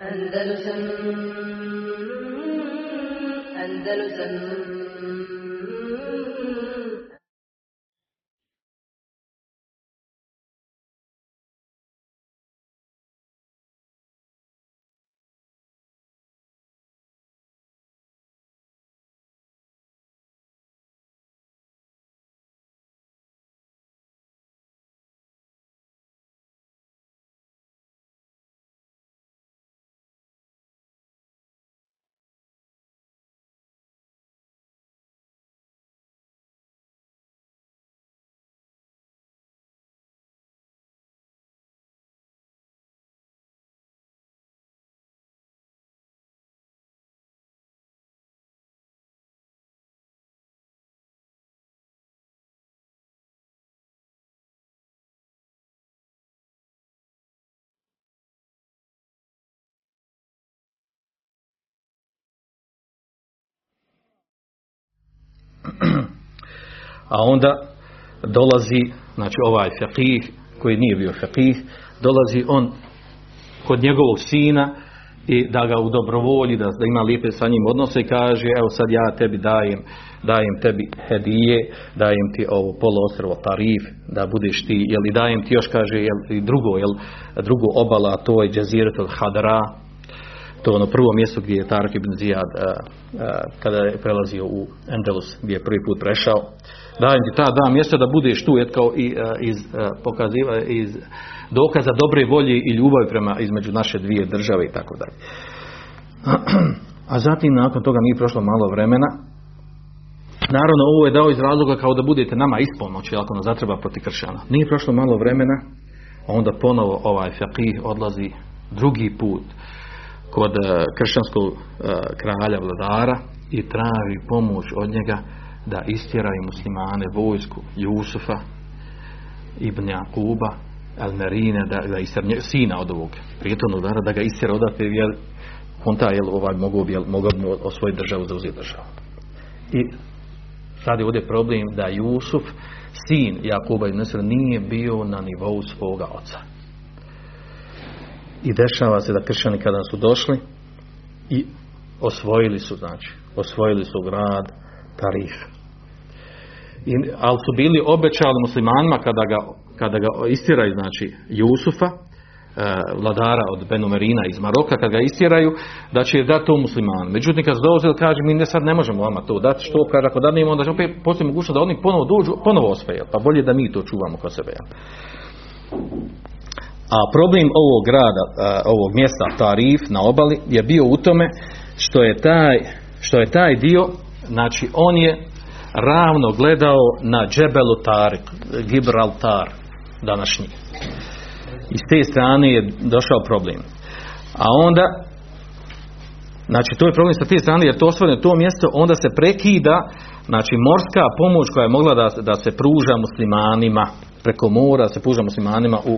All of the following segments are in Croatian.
Andalusam Andalusam A onda dolazi, znači ovaj faqih, koji nije bio faqih, dolazi on kod njegovog sina i da ga u dobrovolji, da, da ima lijepe sa njim odnose i kaže, evo sad ja tebi dajem, dajem tebi hedije, dajem ti ovo poluostrvo tarif, da budeš ti, jel i dajem ti još kaže, jel i drugo, jel, drugo obala, to je Jazirat al-Hadra, to je ono prvo mjesto gdje je Tarak ibn Zijad a, a, kada je prelazio u Endelus gdje je prvi put prešao dajem ti ta dva mjesta da budeš tu et kao i, a, iz pokaziva iz dokaza dobre volje i ljubavi prema između naše dvije države i tako dalje. A zatim nakon toga nije prošlo malo vremena. Naravno ovo je dao iz razloga kao da budete nama ispomoći ako nas zatreba proti kršćana. Nije prošlo malo vremena onda ponovo ovaj faqih odlazi drugi put kod uh, kršćanskog kralja vladara i traži pomoć od njega da istjeraju muslimane vojsku Jusufa ibn Jakuba Elmerine da, da istjer sina od ovog prijetornog vladara da ga istjera odate jer on ta jel, ovaj mogu bi, mogu bi osvojiti državu za uzeti državu. I sad je ovdje problem da Jusuf sin Jakuba i Nesra nije bio na nivou svoga oca. I dešava se da kršćani kada su došli i osvojili su znači osvojili su grad Tarif I, ali su bili obećali muslimanima kada ga, kada ga istiraju znači Jusufa e, vladara od Benumerina iz Maroka kad ga istjeraju da će dati to musliman međutim kad dolazili kaže mi ne sad ne možemo vama to dati što kaže ako da nema onda će opet postoji mogućnost da oni ponovo dođu ponovo osvoje pa bolje da mi to čuvamo kod sebe a problem ovog grada, ovog mjesta Tarif na obali je bio u tome što je taj, što je taj dio, znači on je ravno gledao na Džebelu Tarik, Gibraltar današnji. I s te strane je došao problem. A onda, znači to je problem sa te strane jer to osvojeno to mjesto, onda se prekida, znači morska pomoć koja je mogla da, da se pruža muslimanima, preko mora se puža muslimanima u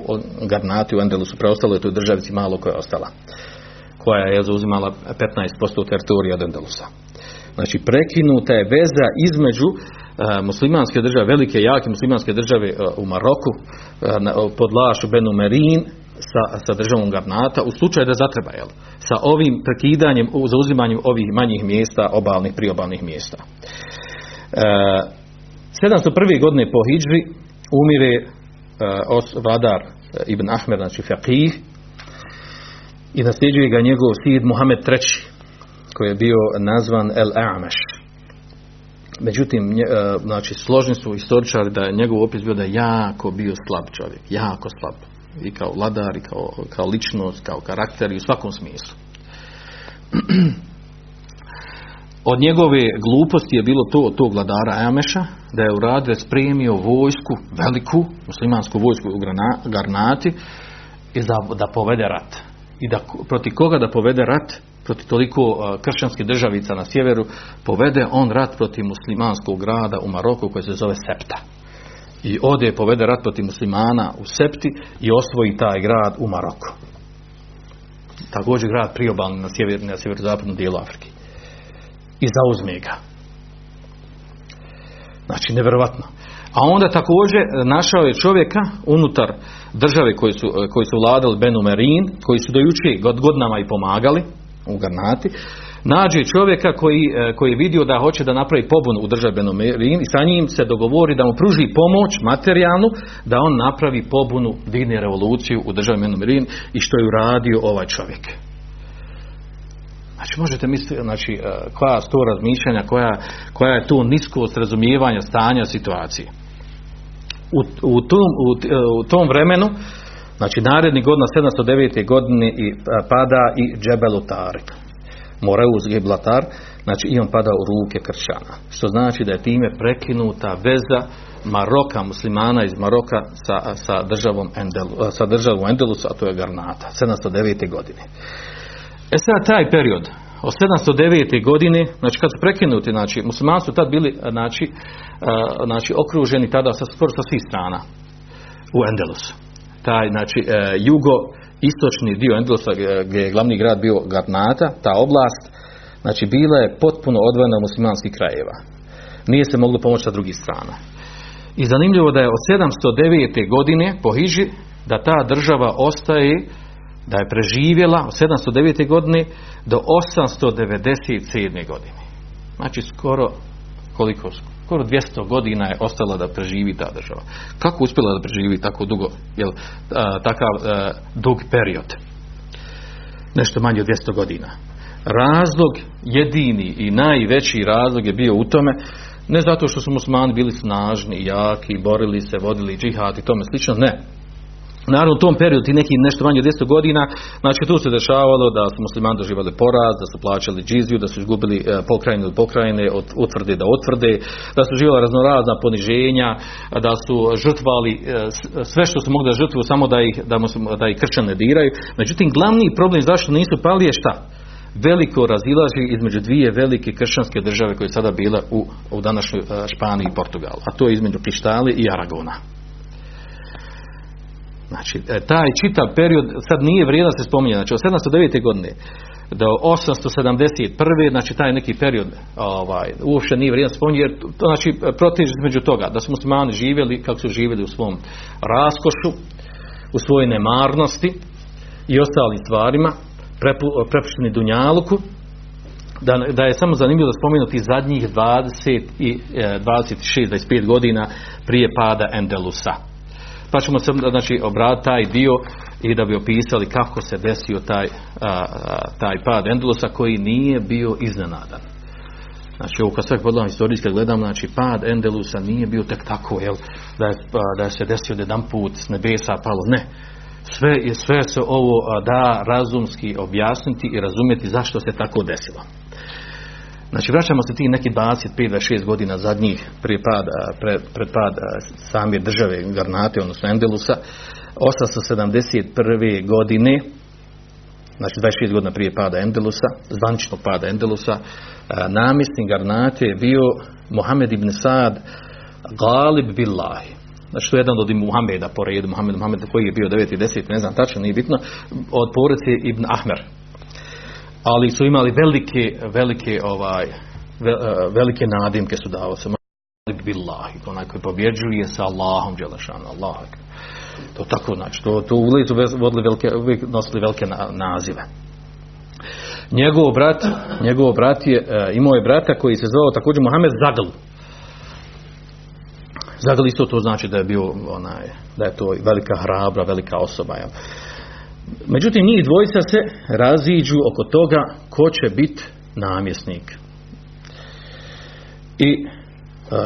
Garnati, u Endelusu, preostalo je toj državici malo koja je ostala, koja je zauzimala 15% teritorija od Endelusa. Znači, prekinuta je veza između uh, muslimanske države, velike, jake muslimanske države uh, u Maroku, na, pod lašu Benu Merin, sa, sa državom Garnata, u slučaju da zatreba, jel? Sa ovim prekidanjem, zauzimanjem ovih manjih mjesta, obalnih, priobalnih mjesta. Uh, 701. godine po Hidžri, umire uh, os, vladar Ibn Ahmer, znači Faqih, i nasljeđuje ga njegov sid Muhammed III, koji je bio nazvan El A'maš. Međutim, nje, uh, znači, složni su istoričari da je njegov opis bio da je jako bio slab čovjek, jako slab. I kao vladar, i kao, kao ličnost, kao karakter, i u svakom smislu. od njegove gluposti je bilo to od tog vladara Ameša da je u Radre spremio vojsku, veliku muslimansku vojsku u Garnati i da, da povede rat. I da proti koga da povede rat? Proti toliko kršćanskih državica na sjeveru povede on rat protiv muslimanskog grada u Maroku koji se zove Septa. I ode povede rat protiv muslimana u Septi i osvoji taj grad u Maroku. Također grad priobalni na, sjever, na sjeverozapadnom dijelu Afrike i zauzme ga. Znači, nevjerovatno. A onda također našao je čovjeka unutar države koji su, koji su vladali Benumerin, koji su do juče godinama i pomagali u Garnati, nađe čovjeka koji, e, koji je vidio da hoće da napravi pobun u državi Benumerin i sa njim se dogovori da mu pruži pomoć materijalnu da on napravi pobunu, digne revoluciju u državi Benumerin i što je uradio ovaj čovjek. Znači možete misliti znači, e, koja su to razmišljanja, koja, koja je to niskost razumijevanja stanja situacije. U, u, tom, u, u tom vremenu, znači naredni godina 709. godine i pada i Džebelu Tarik. Moreuz Giblatar, znači i on pada u ruke kršćana. Što znači da je time prekinuta veza Maroka, muslimana iz Maroka sa, sa državom Endelu, sa državom Endelus, a to je Garnata, 709. godine. E sad taj period od 709. godine, znači kad su prekinuti, znači muslimani su tad bili znači, znači okruženi tada sa skoro sa svih strana u Endelusu. Taj znači e, jugo istočni dio Endelusa gdje je glavni grad bio Garnata, ta oblast, znači bila je potpuno odvojena od muslimanskih krajeva. Nije se moglo pomoći sa drugih strana. I zanimljivo da je od 709. godine po Hiži da ta država ostaje da je preživjela od 709. godine do 897. godine. Znači skoro koliko skoro 200 godina je ostala da preživi ta država. Kako uspjela da preživi tako dugo, jel, takav dug period? Nešto manje od 200 godina. Razlog jedini i najveći razlog je bio u tome ne zato što su muslimani bili snažni, jaki, borili se, vodili džihad i tome slično, ne. Naravno u tom periodu ti neki nešto manje od 200 godina, znači tu se dešavalo da su muslimani doživali poraz, da su plaćali džiziju, da su izgubili e, pokrajine od pokrajine, od utvrde da utvrde, da su živjela raznorazna poniženja, da su žrtvali e, sve što su mogli da žrtvuju samo da ih, da, da ih kršćane diraju. Međutim, glavni problem zašto nisu pali je šta? veliko razilaži između dvije velike kršćanske države koje je sada bila u, u današnjoj e, Španiji i Portugalu, a to je između Pištali i Aragona. Znači, e, taj čitav period, sad nije vrijedan se spominje, znači od 709. godine do 871. znači taj neki period ovaj, uopće nije vrijedan spominje, jer to znači protiže između toga, da su muslimani živjeli kako su živjeli u svom raskošu, u svojoj nemarnosti i ostalim stvarima, prepušteni Dunjaluku, da, da je samo zanimljivo da spomenuti zadnjih 20 i 26-25 e, godina prije pada Endelusa pa ćemo se znači obratiti taj dio i da bi opisali kako se desio taj, taj pad Endelusa koji nije bio iznenadan. Znači ovo kad sve pogledam historijski gledam, znači pad Endelusa nije bio tek tako, jel, da je, da je se desio jedan put s nebesa palo, ne. Sve, sve se ovo da razumski objasniti i razumjeti zašto se tako desilo. Znači vraćamo se ti neki 25-26 godina zadnjih prije pad, pred, pred pad same države Garnate, odnosno Endelusa, 871. godine, znači 26 godina prije pada Endelusa, zvaničnog pada Endelusa, namjesnik Garnate je bio Mohamed ibn Saad Galib Billahi. Znači to je jedan od Muhameda po redu, Muhammed, Muhammed koji je bio 9. i 10. ne znam tačno, nije bitno, od porodice Ibn Ahmer, ali su imali velike, velike ovaj, e, velike nadimke su dao se billahi, onaj koji pobjeđuje sa Allahom Đelešanu, Allah. To tako znači, to, to su vodili velike, uvijek nosili velike nazive. Njegov brat, njegov brat je, e, imao je brata koji se zvao također Mohamed Zagl. Zagl isto to znači da je bio onaj, da je to velika hrabra, velika osoba. Jel? Međutim, njih dvojica se raziđu oko toga ko će biti namjesnik. I e,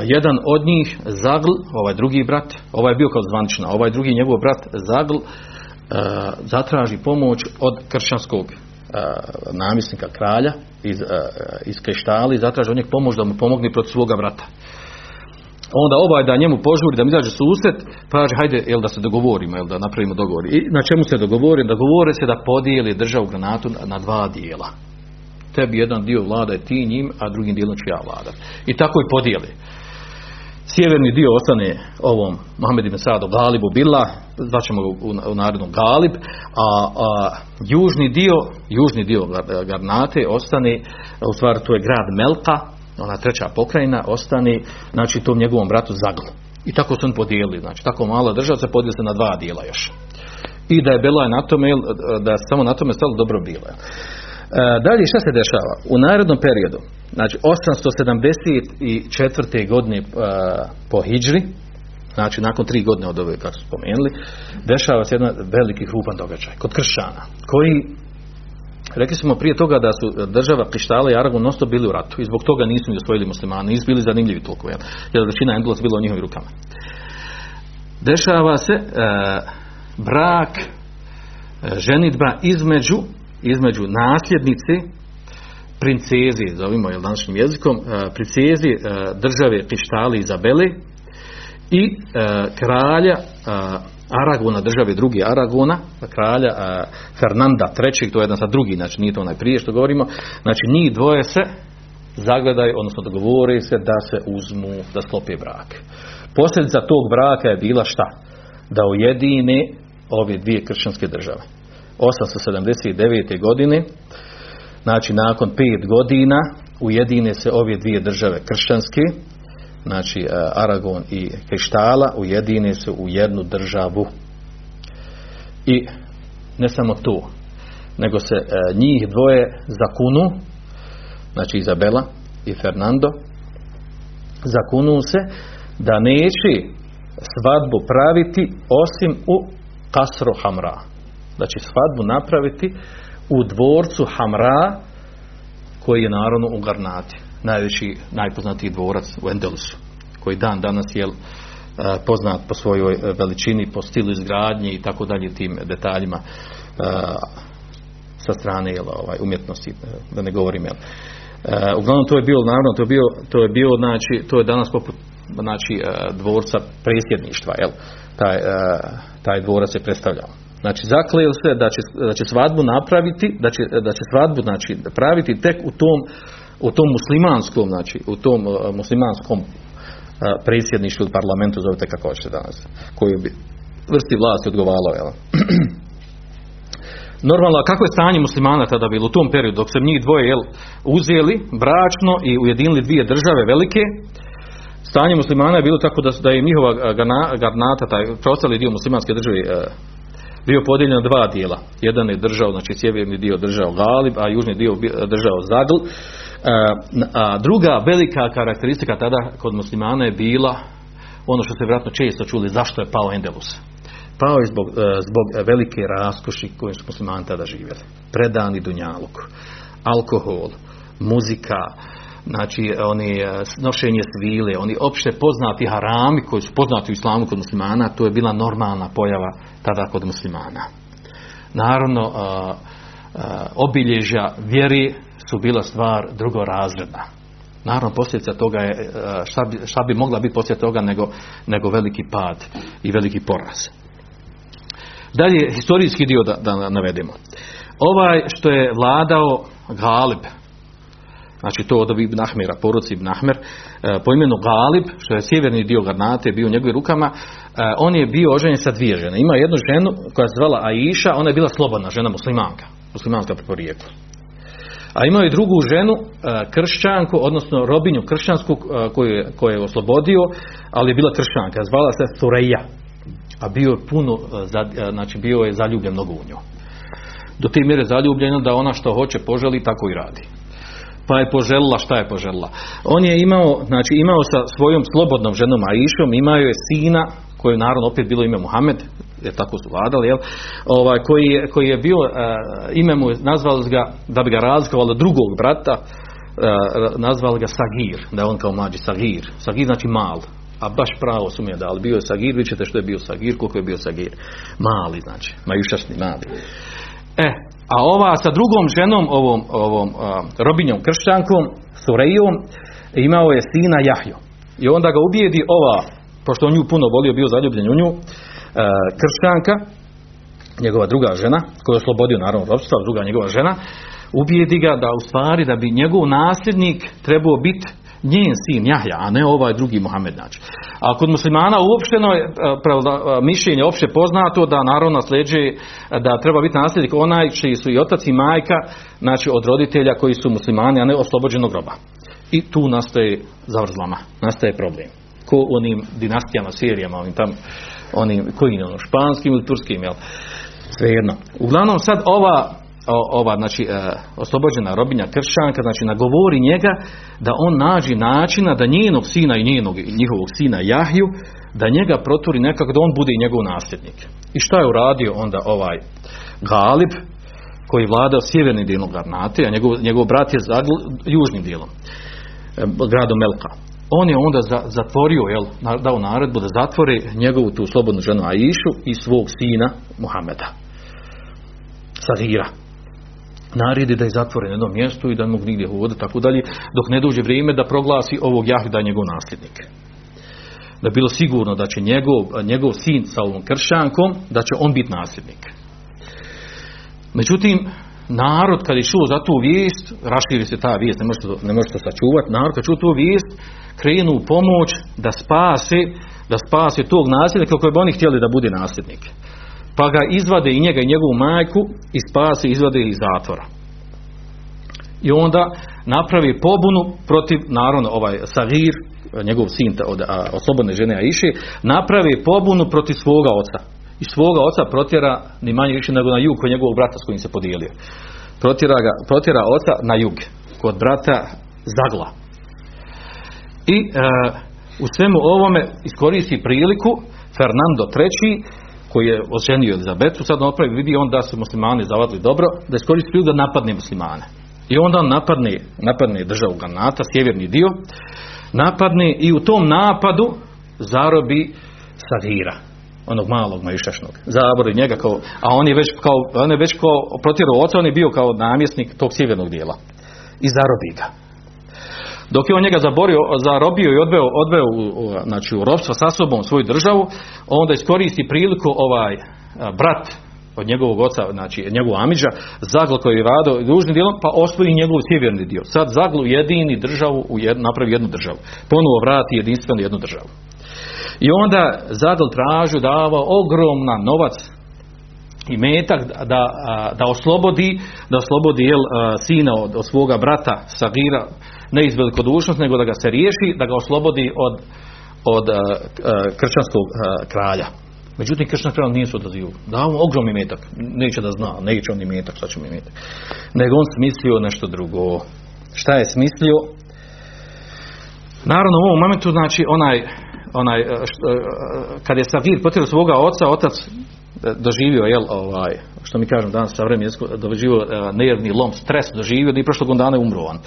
jedan od njih, Zagl, ovaj drugi brat, ovaj je bio kao zvanična, ovaj drugi njegov brat, Zagl, e, zatraži pomoć od kršćanskog e, namjesnika kralja iz, iz Kreštali, zatraži od njeg pomoć da mu pomogne protiv svoga brata onda ovaj da njemu požuri, da mi izađe susret, pa kaže, hajde, jel da se dogovorimo, jel da napravimo dogovor. I na čemu se dogovori? Dogovore se da podijeli državu granatu na dva dijela. Tebi jedan dio vlada je ti njim, a drugim dijelom ću ja vlada. I tako i podijeli. Sjeverni dio ostane ovom Mohamed ibn Sadu Galibu Bila, zvaćemo ga u, u narodnom Galib, a, a, južni dio, južni dio Garnate ostane, u stvari to je grad Melka, ona treća pokrajina ostane znači tom njegovom bratu Zaglu. I tako su oni podijelili, znači tako mala država se podijeli se na dva dijela još. I da je bila na tome, da je samo na tome stalo dobro bilo. E, dalje šta se dešava? U narednom periodu, znači 874. godine e, po Hidžri, znači nakon tri godine od ove kako su spomenuli, dešava se jedan veliki hrupan događaj kod kršćana, koji Rekli smo prije toga da su država Krištala i Aragon nosto bili u ratu i zbog toga nisu ni osvojili muslimani, nisu bili zanimljivi toliko, jer, jer većina Endulas bila u njihovim rukama. Dešava se e, brak, e, ženitba između, između nasljednice princezi, zovimo je današnjim jezikom, e, princezi e, države Krištali Izabele i e, kralja Aragona, države drugi Aragona, kralja Fernanda trećeg, to je jedan sa drugi, znači nije to onaj prije što govorimo, znači njih dvoje se zagledaju, odnosno dogovore se da se uzmu, da sklope brak. Posljedica tog braka je bila šta? Da ujedine ove dvije kršćanske države. 879. godine, znači nakon pet godina, ujedine se ove dvije države kršćanske, znači e, Aragon i Krištala ujedine se u jednu državu. I ne samo to, nego se e, njih dvoje zakunu, znači Izabela i Fernando, zakunu se da neće svadbu praviti osim u Kasro Hamra. Znači svadbu napraviti u dvorcu Hamra koji je naravno u Garnati najveći, najpoznatiji dvorac u Endelusu, koji dan danas je poznat po svojoj e, veličini, po stilu izgradnje i tako dalje tim detaljima sa strane jel, ovaj, umjetnosti, da ne govorim. Jel. Uglavnom to je bilo, naravno, to je bio, to je bio, znači, to je danas poput znači, dvorca presjedništva, jel. Taj, taj dvorac je predstavljao. Znači zaklijel se da će, da će svadbu napraviti, da će, da će svadbu znači, praviti tek u tom u tom muslimanskom, znači u tom uh, muslimanskom uh, predsjedništvu ili parlamentu, zovete kako hoćete danas, koji bi vrsti vlasti odgovaralo, jel? Normalno, kako je stanje muslimana tada bilo u tom periodu, dok se njih dvoje jel, uzeli bračno i ujedinili dvije države velike, stanje muslimana je bilo tako da, da je njihova garnata, taj preostali dio muslimanske države bio podijeljen na dva dijela. Jedan je držao, znači sjeverni dio držao Galib, a južni dio držao Zagl. A druga velika karakteristika tada kod muslimana je bila ono što ste vjerojatno često čuli, zašto je pao Endelus. Pao je zbog, e, zbog velike raskoši koje su muslimani tada živjeli. Predani dunjaluk, alkohol, muzika, znači oni e, nošenje svile, oni opšte poznati harami koji su poznati u islamu kod muslimana, to je bila normalna pojava tada kod muslimana. Naravno, obilježja vjeri su bila stvar drugorazredna. Naravno, posljedica toga je, e, šta bi, šta bi mogla biti posljedica toga nego, nego veliki pad i veliki poraz. Dalje, historijski dio da, da navedemo. Ovaj što je vladao Galib, znači to od Ibn Ahmera, poruci Ibn Ahmer, e, po imenu Galib, što je sjeverni dio Garnate, bio u njegovim rukama, e, on je bio oženjen sa dvije žene. Ima jednu ženu koja se zvala Aisha, ona je bila slobodna žena muslimanka, muslimanska po porijeklu. A imao je drugu ženu, e, kršćanku, odnosno robinju kršćansku e, koju je, koju je oslobodio, ali je bila kršćanka, zvala se Sureja. A bio je puno, e, znači bio je zaljubljen mnogo u nju. Do te mjere zaljubljeno da ona što hoće poželi, tako i radi. Pa je poželila, šta je poželila? On je imao, znači imao sa svojom slobodnom ženom Aishom, imao je sina, koji je naravno opet bilo ime Muhammed, jer tako su vladali, jel? Ovaj, koji, koji je bio, uh, ime mu nazvali ga, da bi ga razlikovali drugog brata, uh, nazvali ga Sagir, da je on kao mlađi Sagir. Sagir znači mal, a baš pravo su mi je dali. Bio je Sagir, vi ćete što je bio Sagir, koliko je bio Sagir. Mali, znači, majušašni, mali. E, a ova sa drugom ženom, ovom, ovom uh, robinjom kršćankom, Surejom, imao je sina Jahju. I onda ga ubijedi ova, pošto on nju puno volio, bio zaljubljen u nju, E, kršćanka, njegova druga žena, koju je oslobodio naravno ropstva, druga njegova žena, ubijedi ga da u stvari da bi njegov nasljednik trebao biti njen sin Jahja, a ne ovaj drugi Muhammed znači. A kod muslimana uopšteno je e, e, mišljenje opće poznato da naravno nasljeđe da treba biti nasljednik onaj čiji su i otac i majka, znači od roditelja koji su muslimani, a ne oslobođenog groba. I tu nastaje zavrzlama, nastaje problem. Ko onim dinastijama, serijama, onim tam, onim, koji ono, španskim ili turskim, jel? Svejedno. Uglavnom sad ova, ova znači e, oslobođena robinja kršćanka znači nagovori njega da on nađi načina da njenog sina i njenog njihovog sina Jahju da njega proturi nekako da on bude i njegov nasljednik. I šta je uradio onda ovaj Galib koji vladao sjevernim dijelom Garnate, a njegov, njegov brat je za južnim dijelom e, gradom Melka. On je onda za, zatvorio, jel, dao naredbu da zatvori njegovu tu slobodnu ženu Aishu i svog sina Muhameda. Sadira naredi da je zatvoren na jednom mjestu i da ne mogu nigdje hodati, tako dalje, dok ne dođe vrijeme da proglasi ovog Jahda njegov nasljednik. Da je bilo sigurno da će njegov, njegov sin sa ovom kršankom, da će on biti nasljednik. Međutim, narod kad je čuo za tu vijest, raširi se ta vijest, ne može to, ne može to sačuvati, narod kad čuo tu vijest, krenu u pomoć da spase, da spase tog nasljednika koji bi oni htjeli da bude nasljednik pa ga izvade i njega i njegovu majku i spase izvade iz zatvora. I onda napravi pobunu protiv naravno ovaj Sagir, njegov sin od oslobodne žene Aiše, napravi pobunu protiv svoga oca. I svoga oca protjera ni manje više nego na jug kod njegovog brata s kojim se podijelio. Protjera, ga, protjera oca na jug, kod brata Zagla. I e, u svemu ovome iskoristi priliku Fernando III koji je oženio Elizabetu, sad napravi vidi on da su muslimani zavadili dobro, da iskoristi da napadne muslimane. I onda on napadne, napadne državu Ganata, sjeverni dio, napadne i u tom napadu zarobi Sadira, onog malog majušašnog. Zabori njega kao, a on je već kao, on je već kao protjerao oca, on je bio kao namjesnik tog sjevernog dijela. I zarobi ga. Dok je on njega zaborio, zarobio i odveo, odveo u, znači, u ropstvo sa sobom svoju državu, onda iskoristi priliku ovaj brat od njegovog oca, znači njegovog Amidža, Zaglo koji je vado južnim dijelom, pa osvoji njegov sjeverni dio. Sad Zaglu jedini državu, u jed, napravi jednu državu. Ponovo vrati jedinstvenu jednu državu. I onda Zagl tražu dava ogromna novac i metak da, da oslobodi da oslobodi jel, sina od, od svoga brata Sagira ne iz velikodušnosti, nego da ga se riješi, da ga oslobodi od, od uh, kršćanskog uh, kralja. Međutim, kršćanski kralj nije se odazio. Dao mu ogromni metak. Neće da zna, neće on ni metak, šta će mi metak. Nego on smislio nešto drugo. Šta je smislio? Naravno, u ovom momentu, znači, onaj, onaj, što, kad je Savir potrebao svoga oca, otac doživio, jel, ovaj, što mi kažem danas sa vremenom doživio nervni lom, stres doživio da i prošlog dana je umro on.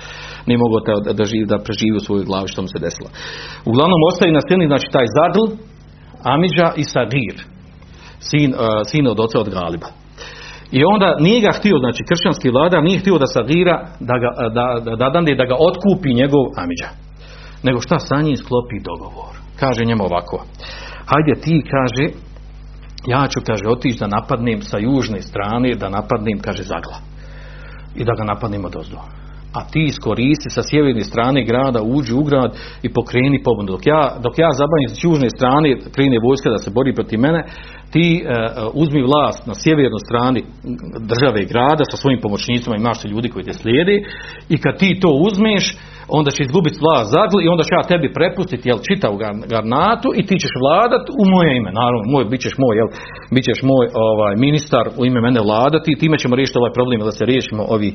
Nije mogao da, da, živi, da preživi u svojoj glavi što mu se desilo. Uglavnom ostaje na sceni znači taj Zadl, Amidža i Sagir, sin, uh, sin od oca od Galiba. I onda nije ga htio, znači kršćanski vladar nije htio da Sagira da ga, da, da, da, da ga otkupi njegov Amidža. Nego šta sa njim sklopi dogovor. Kaže njemu ovako. Hajde ti, kaže, ja ću, kaže, otići da napadnem sa južne strane, da napadnem, kaže, zagla. I da ga napadnem od ozdo. A ti iskoristi sa sjeverne strane grada, uđi u grad i pokreni pobunu. Dok ja, dok ja zabavim s južne strane, krene vojska da se bori protiv mene, ti uh, uzmi vlast na sjevernoj strani države i grada sa svojim pomoćnicima, imaš se ljudi koji te slijedi i kad ti to uzmeš, onda će izgubiti vlast zagli i onda ću ja tebi prepustiti jel, čitav garnatu i ti ćeš vladat u moje ime, naravno, moj, bit ćeš moj, jel, bit ćeš moj ovaj, ministar u ime mene vladati i time ćemo riješiti ovaj problem da se riješimo ovi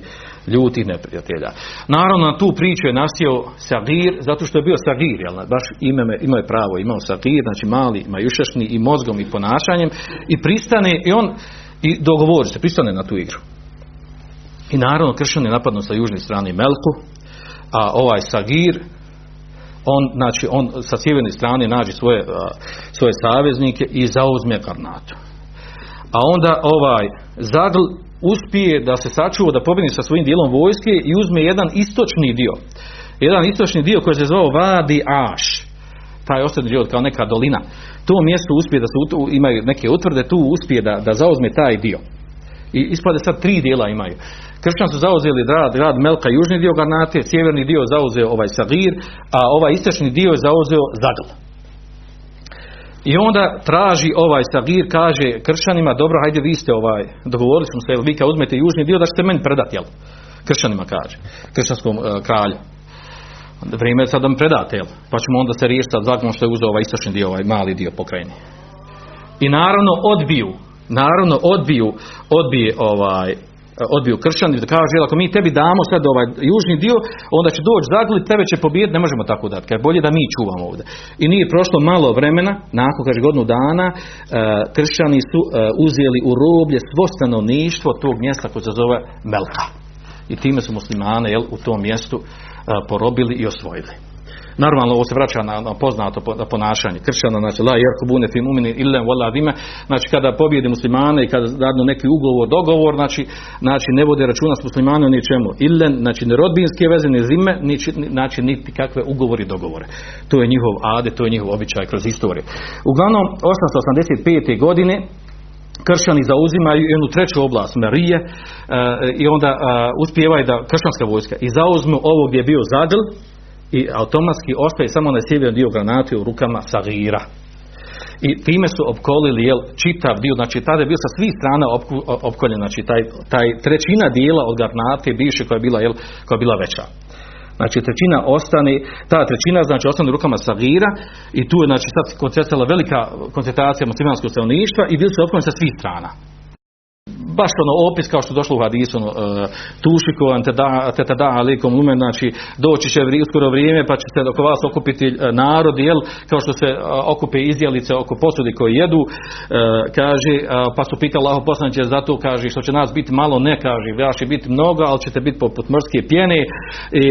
ljuti neprijatelja. Naravno, na tu priču je nasio Sagir, zato što je bio Sagir, jel, baš ime, imao je pravo, imao Sagir, znači mali, majušašni i mozgom i ponašanjem i pristane i on i dogovori se, pristane na tu igru. I naravno kršćan je napadno sa južne strane Melku, a ovaj Sagir on, znači, on sa sjeverne strane nađe svoje, svoje saveznike i zauzme Karnatu. A onda ovaj Zagl uspije da se sačuva da pobjedi sa svojim dijelom vojske i uzme jedan istočni dio. Jedan istočni dio koji se zvao Vadi Aš. Taj ostani dio kao neka dolina. To mjesto uspije da se imaju neke utvrde, tu uspije da, da zauzme taj dio. I ispade sad tri dijela imaju. Kršćan su zauzeli grad, grad Melka, južni dio Garnate, sjeverni dio zauzeo ovaj Sagir, a ovaj istočni dio je zauzeo Zagl. I onda traži ovaj Sagir, kaže kršćanima, dobro, hajde vi ste ovaj, dogovorili smo se, vi kad uzmete južni dio da ćete meni predati, jel? Kršćanima kaže, kršćanskom uh, kralju. Vrijeme je sad da mi predate, jel? Pa ćemo onda se riješiti sa zakonom što je uzeo ovaj istočni dio, ovaj mali dio pokrajine. I naravno odbiju, naravno odbiju, odbije ovaj, odbiju kršćani da kaže ako mi tebi damo sad ovaj južni dio onda će doći zaglit tebe će pobijediti ne možemo tako dati kaže bolje da mi čuvamo ovdje i nije prošlo malo vremena nakon kaže godinu dana e, kršćani su e, uzeli u roblje svo stanovništvo tog mjesta koje se zove Melka. I time su muslimane jel, u tom mjestu e, porobili i osvojili Normalno ovo se vraća na, na poznato ponašanje kršćana, znači la bune fi mu'mini illa wala dime, znači kada pobjede muslimane i kada dadnu neki ugovor, dogovor, znači, znači ne vode računa s muslimanom ni čemu. Illen, znači ne rodbinske veze, ni zime, ni, znači niti kakve ugovori dogovore. To je njihov ade, to je njihov običaj kroz istoriju. Uglavnom, 885. godine kršćani zauzimaju jednu treću oblast, Marije, e, i onda uh, uspijevaju da kršćanska vojska i zauzmu ovo gdje je bio Zadl, i automatski ostaje samo na sjeverni dio granate u rukama Sagira. I time su opkolili jel, čitav dio, znači tada je bio sa svih strana opkoljen, znači taj, taj trećina dijela od granate bivše koja je bila, jel, koja je bila veća. Znači trećina ostane, ta trećina znači ostane u rukama Sagira i tu je znači sad koncentrala velika koncentracija muslimanskog stanovništva i bili su opkoljeni sa svih strana baš ono opis kao što došlo u hadisu ono, uh, tušikovan te da, te da alikom lumen znači doći će uskoro vrijeme pa će se oko vas okupiti uh, narod jel kao što se uh, okupe izjelice oko posudi koji jedu kaže pa su pitali Allah poslaniće zato kaže što će nas biti malo ne kaže vaš će biti mnogo ali ćete biti poput morske pjene. I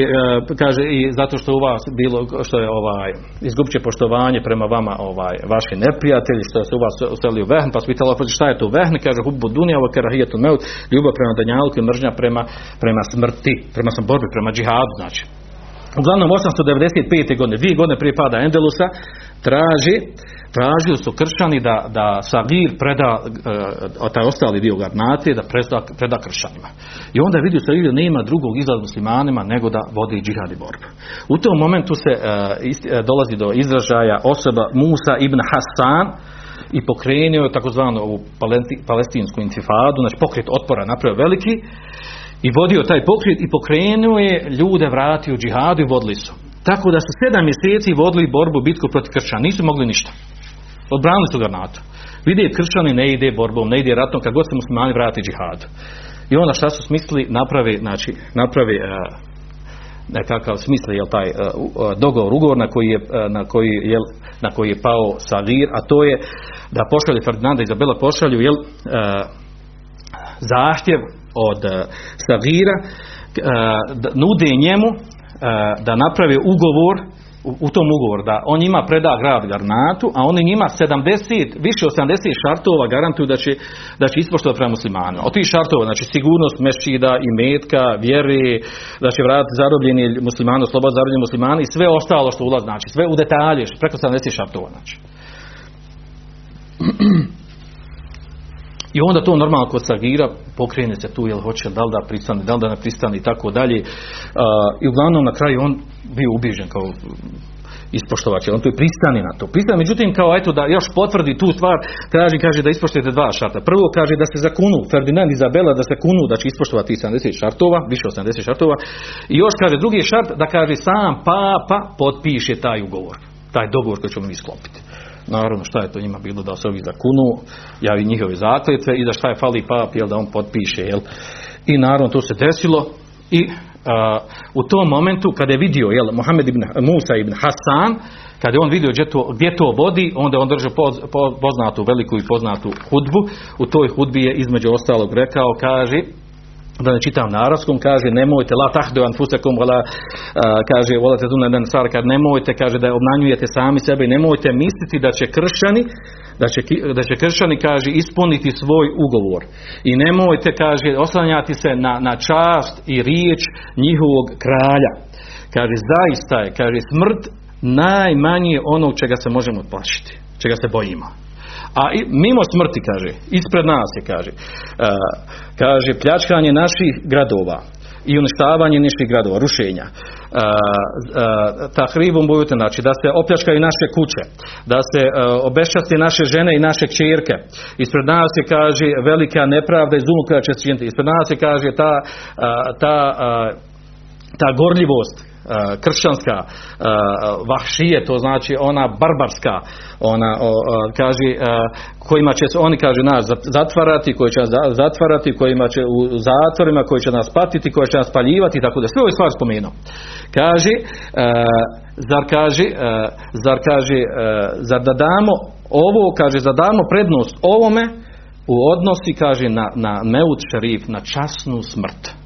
kaže i zato što u vas bilo što je ovaj izgubće poštovanje prema vama ovaj vaši neprijatelji što se u vas ostali u vehn pa su pitali šta je to vehn kaže hubbu dunja karahijetu meut, ljubav prema danjalku i mržnja prema, prema smrti, prema sam borbi, prema džihadu, znači. Uglavnom 895. godine, dvije godine prije pada Endelusa, traži, tražili su kršćani da, da Savir preda uh, taj ostali dio garnacije da preda, preda kršćanima. I onda vidio Savir da nema drugog izlaza muslimanima nego da vodi džihad i borbu. U tom momentu se uh, isti, uh, dolazi do izražaja osoba Musa ibn Hasan, i pokrenio takozvanu ovu palestinsku intifadu, znači pokret otpora napravio veliki i vodio taj pokret i pokrenuo je ljude vratio džihadu i vodili su. Tako da su sedam mjeseci vodili borbu bitku protiv kršćana, nisu mogli ništa. Odbranili su garnatu. Vide kršćani ne ide borbom, ne ide ratom, kad god se muslimani vrati džihadu. I onda šta su smislili, napravi, znači, napravi uh, nekakav smisl je taj uh, dogovor, ugovor na koji je, uh, na koji je, na koji je pao Savir, a to je da pošalje Ferdinanda i Izabela pošalju jel, zahtjev od da nude njemu da naprave ugovor u, tom ugovoru da on njima preda grad Garnatu, a oni njima 70, više od 70 šartova garantuju da će, da će ispoštovati prema muslimanima. Od tih šartova, znači sigurnost mešćida i metka, vjeri, da će vratiti zarobljeni muslimani, slobod zarobljeni muslimani i sve ostalo što ulazi, znači sve u detalje, preko 70 šartova, znači. I onda to normalno kod Sagira pokrene se tu, jel hoće, da li da pristane, da li da ne pristane i tako dalje. I uglavnom na kraju on bio ubižen kao ispoštovač, on tu je pristani na to. Pristani, međutim, kao eto da još potvrdi tu stvar, traži, kaže da ispoštujete dva šarta. Prvo kaže da se zakunu, Ferdinand i Izabela da se kunu da će ispoštovati 70 šartova, više od 70 šartova. I još kaže drugi šart da kaže sam papa potpiše taj ugovor, taj dogovor koji ćemo mi sklopiti. Naravno, šta je to njima bilo da se ovi zakunu, javi njihove zakletve i da šta je fali pap, jel da on potpiše, jel. I naravno to se desilo i a, u tom momentu kada je vidio jel, Mohamed ibn Musa ibn Hasan, kada je on vidio gdje to, gdje to vodi, onda je on držao poz, poznatu, veliku i poznatu hudbu. U toj hudbi je između ostalog rekao, kaže, da ne čitam na arabskom, kaže nemojte la tahdu anfusakum wala kaže wala tadun dan sar kad nemojte kaže da obmanjujete sami sebe i nemojte misliti da će kršćani da će, da će kršćani kaže ispuniti svoj ugovor. I nemojte kaže oslanjati se na, na čast i riječ njihovog kralja. Kaže zaista je kaže smrt najmanje onog čega se možemo plašiti čega se bojimo a mimo smrti kaže ispred nas je kaže uh, kaže pljačkanje naših gradova i uništavanje naših gradova, rušenja. Ta hribom bojute, znači da se opljačkaju naše kuće, da se obešćasti naše žene i naše čirke. Ispred nas se kaže velika nepravda i zulum koja će činiti. Ispred nas se kaže ta, ta, ta gorljivost kršćanska vahšije, to znači ona barbarska, ona kaže kojima će se oni kaže nas zatvarati, koji će nas zatvarati, kojima će u zatvorima, koji će nas patiti, koji će nas paljivati tako da sve ove stvari spomenuo. Kaže zar kaže zar kaže zar da damo ovo kaže da damo prednost ovome u odnosi kaže na, na meut šerif na časnu smrt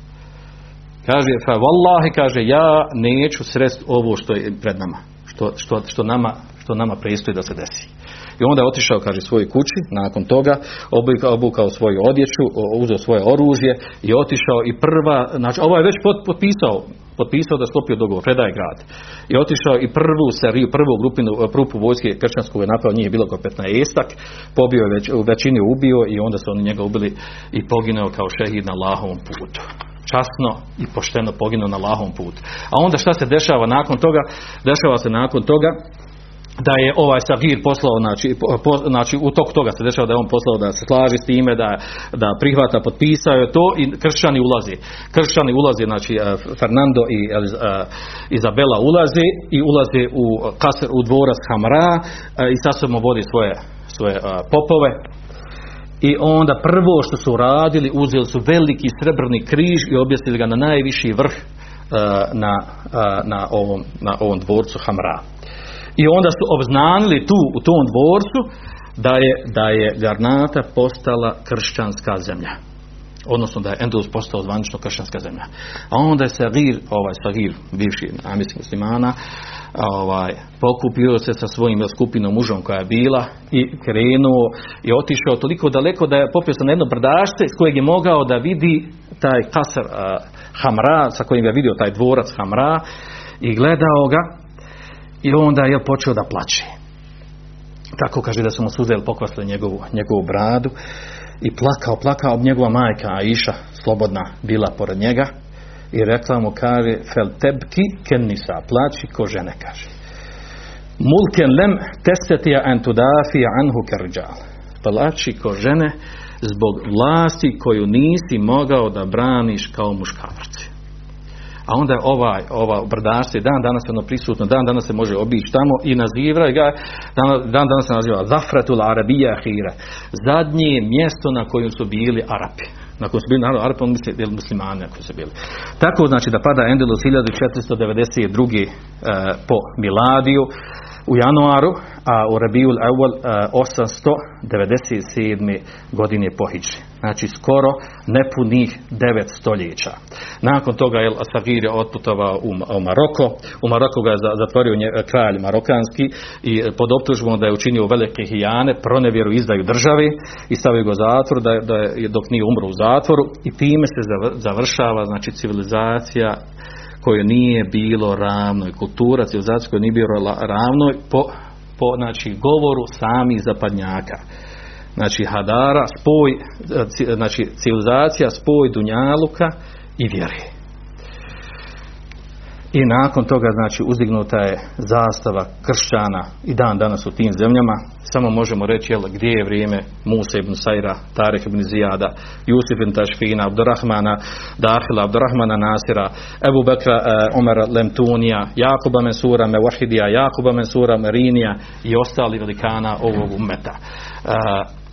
Kaže, fa vallahi, kaže, ja neću srest ovo što je pred nama, što, što, što nama, što nama prestoji da se desi. I onda je otišao, kaže, svojoj kući, nakon toga, obukao, obukao svoju odjeću, uzeo svoje oružje i otišao i prva, znači, ovo je već potpisao, potpisao da sklopio dogovor, predaje grad. I otišao i prvu seriju, prvu grupinu, prupu vojske kršćanskog je napao, nije bilo kao 15 estak, pobio je već, u većini ubio i onda su oni njega ubili i poginuo kao šehid na Allahovom putu časno i pošteno poginuo na lahom putu. A onda šta se dešava nakon toga? Dešava se nakon toga da je ovaj Sagir poslao, znači, po, znači u toku toga se dešava da je on poslao da se slaži s time, da, da prihvata, potpisao je to i kršćani ulazi. Kršćani ulazi, znači eh, Fernando i uh, Izabela ulazi i ulazi u, kasar, u dvorac Hamra i sa sobom vodi svoje, svoje popove, i onda prvo što su radili, uzeli su veliki srebrni križ i objesili ga na najviši vrh e, na, e, na, ovom, na ovom dvorcu Hamra. I onda su obznanili tu u tom dvorcu da je, da je Garnata postala kršćanska zemlja. Odnosno da je Endulus postao zvanično kršćanska zemlja. A onda je Sagir, ovaj Sagir, bivši namjenski muslimana, ovaj, pokupio se sa svojim skupinom mužom koja je bila i krenuo i otišao toliko daleko da je popio se na jedno brdašte s kojeg je mogao da vidi taj kasar uh, Hamra, sa kojim je vidio taj dvorac Hamra i gledao ga i onda je počeo da plaće. Tako kaže da su mu suzeli pokvasili njegovu, njegovu bradu i plakao, plakao njegova majka Aisha, slobodna, bila pored njega i rekla mu kaže fel tebki kenisa plaći ko žene kaže. Mulken lem testetija en tudafi anhu kerđal plaći ko žene zbog vlasti koju nisi mogao da braniš kao muškarci a onda ovaj, ova brdašce dan danas je ono prisutno, dan danas se može obići tamo i naziva ga, dan, dan danas se naziva Zafratul Arabija Hira, zadnje mjesto na kojem su bili Arapi na kojem su bili narod Arapi, on misli bili muslimani ako su bili. Tako znači da pada Endelus 1492. E, po Miladiju u januaru, a u Rabiul Awal 897. godine po Hidži. Znači skoro nepunih devet stoljeća. Nakon toga je Asagir je otputovao u, Maroko. U Maroko ga je zatvorio kralj marokanski i pod optužbom da je učinio velike hijane, pronevjeru izdaju državi i stavio ga u zatvor da, da je, dok nije umro u zatvoru i time se završava znači civilizacija koje nije bilo ravno i kultura civilizacija koja nije bilo ravno po, po znači, govoru samih zapadnjaka. Znači hadara, spoj, znači civilizacija, spoj dunjaluka i vjere. I nakon toga znači uzdignuta je zastava kršćana i dan danas u tim zemljama. Samo možemo reći jel, gdje je vrijeme Musa ibn Sajra, Tarek ibn Zijada, Jusif ibn Tašfina, Abdurrahmana Dahila, Abdurrahmana Nasira, Ebu Bekra eh, Omer Lemtunija, Jakuba Mensura Mewahidija, Jakuba Mensura Merinija i ostali velikana ovog umeta. Eh,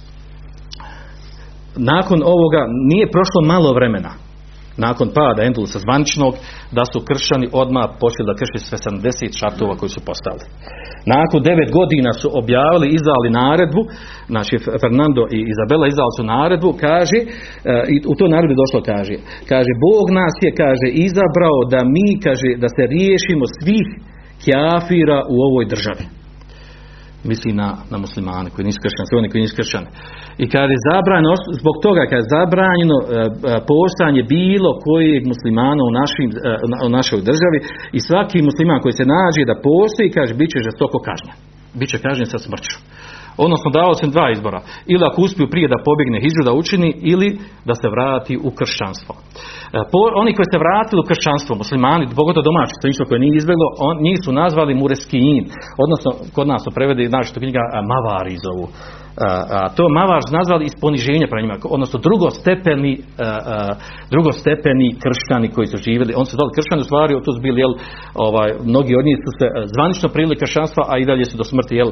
nakon ovoga nije prošlo malo vremena nakon pada Endulusa zvaničnog, da su kršćani odmah počeli da krši sve 70 šartova koji su postavili. Nakon devet godina su objavili, izdali naredbu, znači Fernando i Izabela izdali su naredbu, kaže, e, i u toj naredbi došlo kaže, kaže, Bog nas je, kaže, izabrao da mi, kaže, da se riješimo svih kjafira u ovoj državi misli na, na muslimane koji nisu kršćani, oni koji nisu kršćani. I kaže zabranjeno, zbog toga kaže zabranjeno e, e, postojanje bilo kojeg muslimana u, našim, e, u našoj državi i svaki musliman koji se nađe da postoji, kaže, bit će žestoko kažnjen. Biće kažnjen sa smrću. Odnosno dao sam dva izbora. Ili ako uspiju prije da pobjegne hijđu da učini ili da se vrati u kršćanstvo. E, po, oni koji se vratili u kršćanstvo, muslimani, pogotovo domaći stanovništvo koje nije izbjeglo, on, njih su nazvali mureskin. Odnosno, kod nas su prevedi, znači to knjiga Mavari zovu. A, to Mavarž nazvali iz poniženja prema njima, odnosno drugostepeni, drugostepeni kršćani koji su živjeli, on su zvali kršćani u stvari, to su bili, jel, ovaj, mnogi od njih su se zvanično prijeli kršćanstva, a i dalje su do smrti, jel,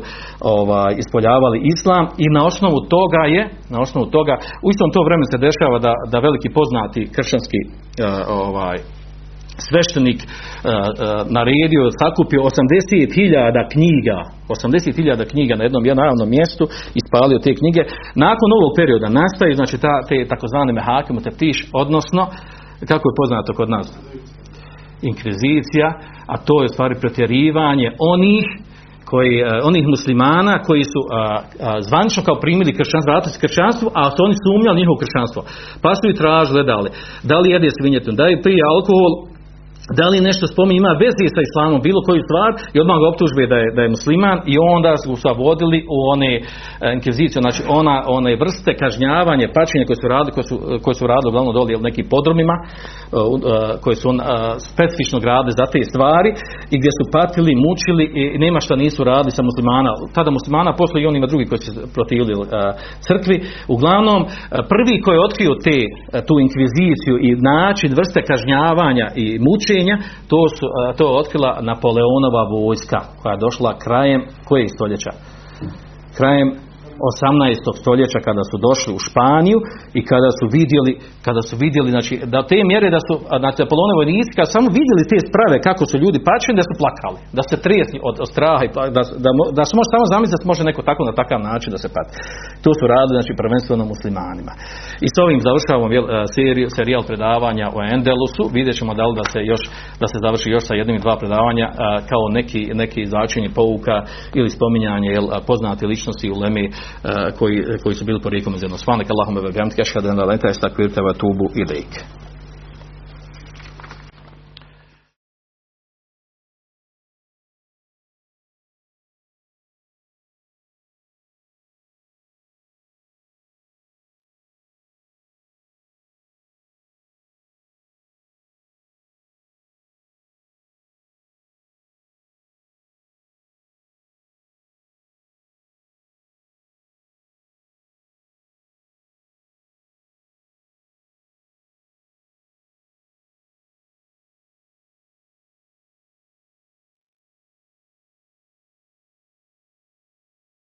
ovaj, ispoljavali islam. I na osnovu toga je, na osnovu toga, u istom to vremenu se dešava da, da veliki poznati kršćanski ovaj, sveštenik uh, naredio, sakupio 80.000 knjiga, 80.000 knjiga na jednom javnom mjestu i spalio te knjige. Nakon ovog perioda nastaju, znači, ta, te takozvane mehake, teptiš, odnosno, kako je poznato kod nas, inkvizicija, a to je stvari pretjerivanje onih koji, onih muslimana koji su a, zvanično kao primili kršćanstvo, vratili se kršćanstvu, a su oni sumnjali njihovo kršćanstvo. Pa su i tražili, da li, da li jede svinjetinu, da li prije alkohol, da li nešto spominje ima veze sa islamom, bilo koju stvar i odmah ga optužbe da je, da je musliman i onda su ga vodili u one e, inkviziciju, znači ona, one vrste kažnjavanje, pačenja koje su radili, koje su, koje su radili uglavnom doli u nekim podrumima, e, e, koje su on, specifično gradili za te stvari i gdje su patili, mučili i nema šta nisu radili sa muslimana. Tada muslimana, poslije i onima drugi koji su protivili crkvi. Uglavnom, prvi koji je otkrio te, tu inkviziciju i način vrste kažnjavanja i mučenja to, su, to je otkrila Napoleonova vojska koja je došla krajem kojeg stoljeća? Krajem 18. stoljeća kada su došli u Španiju i kada su vidjeli, kada su vidjeli znači, da te mjere da su znači, Apolone vojnici kada samo vidjeli te sprave kako su ljudi pačeni da su plakali, da se tresni od, od straha i da, da, da se može samo zamisliti da može neko tako na takav način da se pati. To su radili znači prvenstveno muslimanima. I s ovim završavamo seriju, serijal predavanja o Endelusu. Vidjet ćemo da li da se još da se završi još sa jednim i dva predavanja kao neki, neki pouka ili spominjanje jel, poznate ličnosti u Lemi koji, koji su bili porijekom iz jednog. Svanek Allahumma bihamdika ashhadu an la ilaha illa anta astaghfiruka wa atubu ilaik.